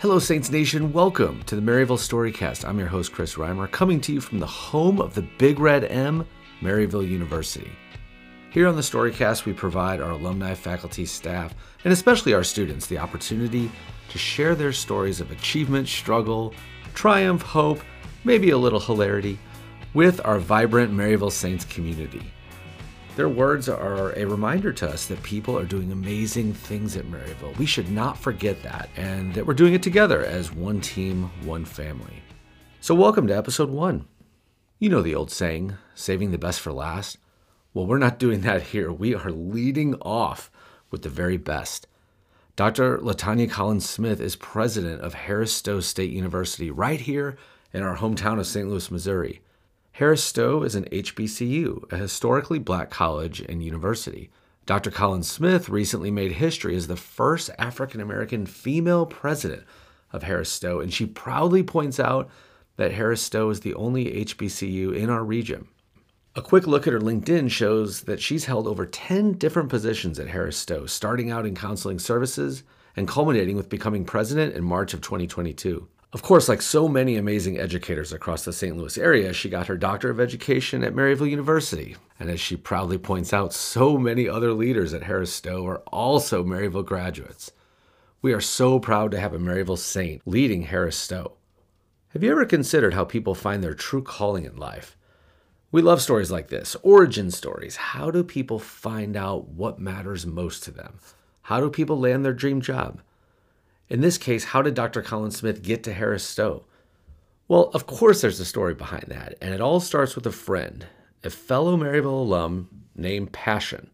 Hello, Saints Nation. Welcome to the Maryville Storycast. I'm your host, Chris Reimer, coming to you from the home of the Big Red M, Maryville University. Here on the Storycast, we provide our alumni, faculty, staff, and especially our students the opportunity to share their stories of achievement, struggle, triumph, hope, maybe a little hilarity with our vibrant Maryville Saints community. Their words are a reminder to us that people are doing amazing things at Maryville. We should not forget that and that we're doing it together as one team, one family. So, welcome to episode one. You know the old saying, saving the best for last. Well, we're not doing that here. We are leading off with the very best. Dr. LaTonia Collins Smith is president of Harris Stowe State University right here in our hometown of St. Louis, Missouri. Harris Stowe is an HBCU, a historically black college and university. Dr. Collins Smith recently made history as the first African American female president of Harris Stowe, and she proudly points out that Harris Stowe is the only HBCU in our region. A quick look at her LinkedIn shows that she's held over 10 different positions at Harris Stowe, starting out in counseling services and culminating with becoming president in March of 2022. Of course, like so many amazing educators across the St. Louis area, she got her Doctor of Education at Maryville University. And as she proudly points out, so many other leaders at Harris Stowe are also Maryville graduates. We are so proud to have a Maryville Saint leading Harris Stowe. Have you ever considered how people find their true calling in life? We love stories like this origin stories. How do people find out what matters most to them? How do people land their dream job? In this case, how did Dr. Collins Smith get to Harris Stowe? Well, of course, there's a story behind that, and it all starts with a friend, a fellow Maryville alum named Passion.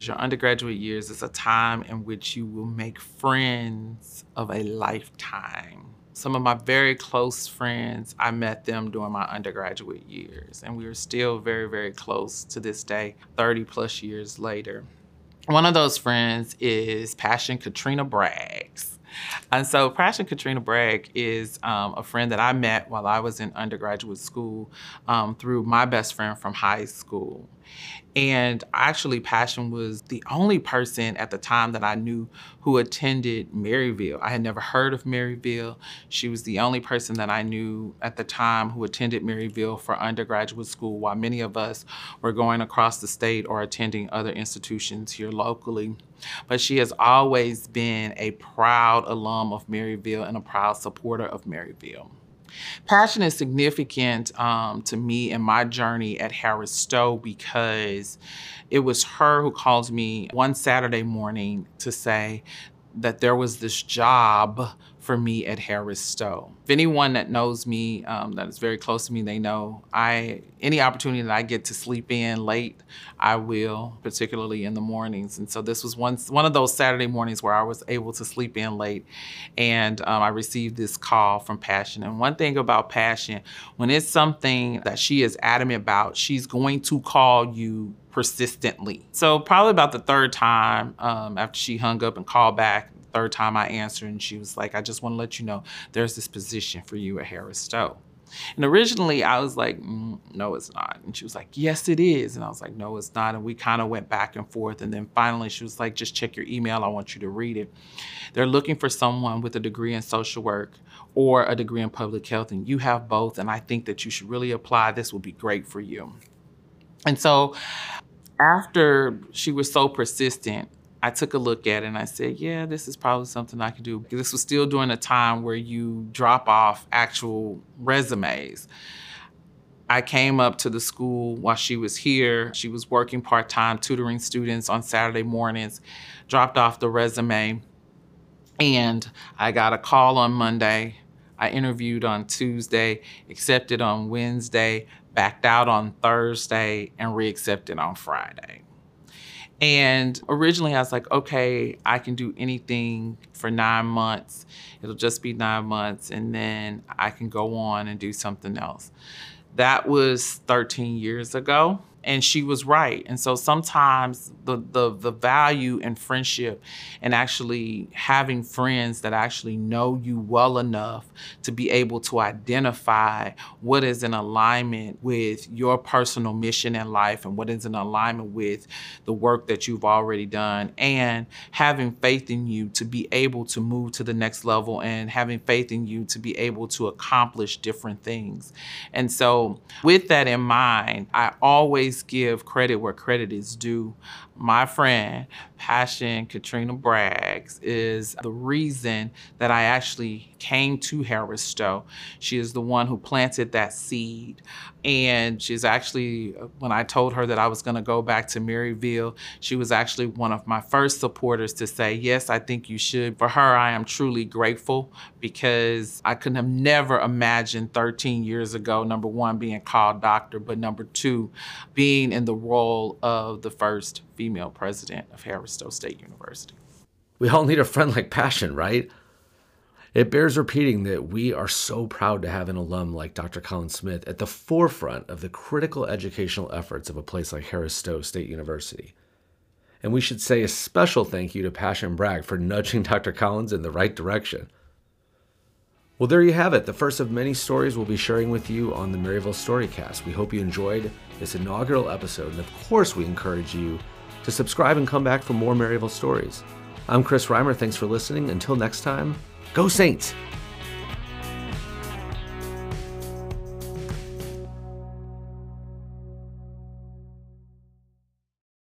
Your undergraduate years is a time in which you will make friends of a lifetime. Some of my very close friends, I met them during my undergraduate years, and we are still very, very close to this day, 30 plus years later. One of those friends is Passion Katrina Braggs. And so Passion Katrina Bragg is um, a friend that I met while I was in undergraduate school um, through my best friend from high school. And actually, Passion was the only person at the time that I knew who attended Maryville. I had never heard of Maryville. She was the only person that I knew at the time who attended Maryville for undergraduate school, while many of us were going across the state or attending other institutions here locally. But she has always been a proud alum of Maryville and a proud supporter of Maryville. Passion is significant um, to me in my journey at Harris Stowe because it was her who called me one Saturday morning to say that there was this job for me at Harris Stowe. If anyone that knows me, um, that is very close to me, they know I any opportunity that I get to sleep in late, I will, particularly in the mornings. And so this was one one of those Saturday mornings where I was able to sleep in late, and um, I received this call from Passion. And one thing about Passion, when it's something that she is adamant about, she's going to call you persistently. So probably about the third time um, after she hung up and called back, third time I answered, and she was like, I just want to let you know there's this position for you at Harris Stowe. And originally I was like, mm, no, it's not. And she was like, yes, it is. And I was like, no, it's not. And we kind of went back and forth. And then finally she was like, just check your email. I want you to read it. They're looking for someone with a degree in social work or a degree in public health. And you have both. And I think that you should really apply. This will be great for you. And so after she was so persistent, I took a look at it and I said, yeah, this is probably something I could do. This was still during a time where you drop off actual resumes. I came up to the school while she was here. She was working part time, tutoring students on Saturday mornings, dropped off the resume, and I got a call on Monday. I interviewed on Tuesday, accepted on Wednesday, backed out on Thursday, and re accepted on Friday. And originally I was like, okay, I can do anything for nine months. It'll just be nine months, and then I can go on and do something else. That was 13 years ago. And she was right. And so sometimes the the the value in friendship and actually having friends that actually know you well enough to be able to identify what is in alignment with your personal mission in life and what is in alignment with the work that you've already done and having faith in you to be able to move to the next level and having faith in you to be able to accomplish different things. And so with that in mind, I always give credit where credit is due. My friend, Passion Katrina Braggs, is the reason that I actually came to Harris Stowe. She is the one who planted that seed. And she's actually, when I told her that I was going to go back to Maryville, she was actually one of my first supporters to say, Yes, I think you should. For her, I am truly grateful because I couldn't have never imagined 13 years ago, number one, being called doctor, but number two, being in the role of the first female president of Harris Stowe State University. We all need a friend like Passion, right? It bears repeating that we are so proud to have an alum like Dr. Collins Smith at the forefront of the critical educational efforts of a place like Harris Stowe State University. And we should say a special thank you to Passion Bragg for nudging Dr. Collins in the right direction. Well, there you have it, the first of many stories we'll be sharing with you on the Maryville Storycast. We hope you enjoyed this inaugural episode, and of course, we encourage you to subscribe and come back for more Maryville stories. I'm Chris Reimer. Thanks for listening. Until next time, go Saints!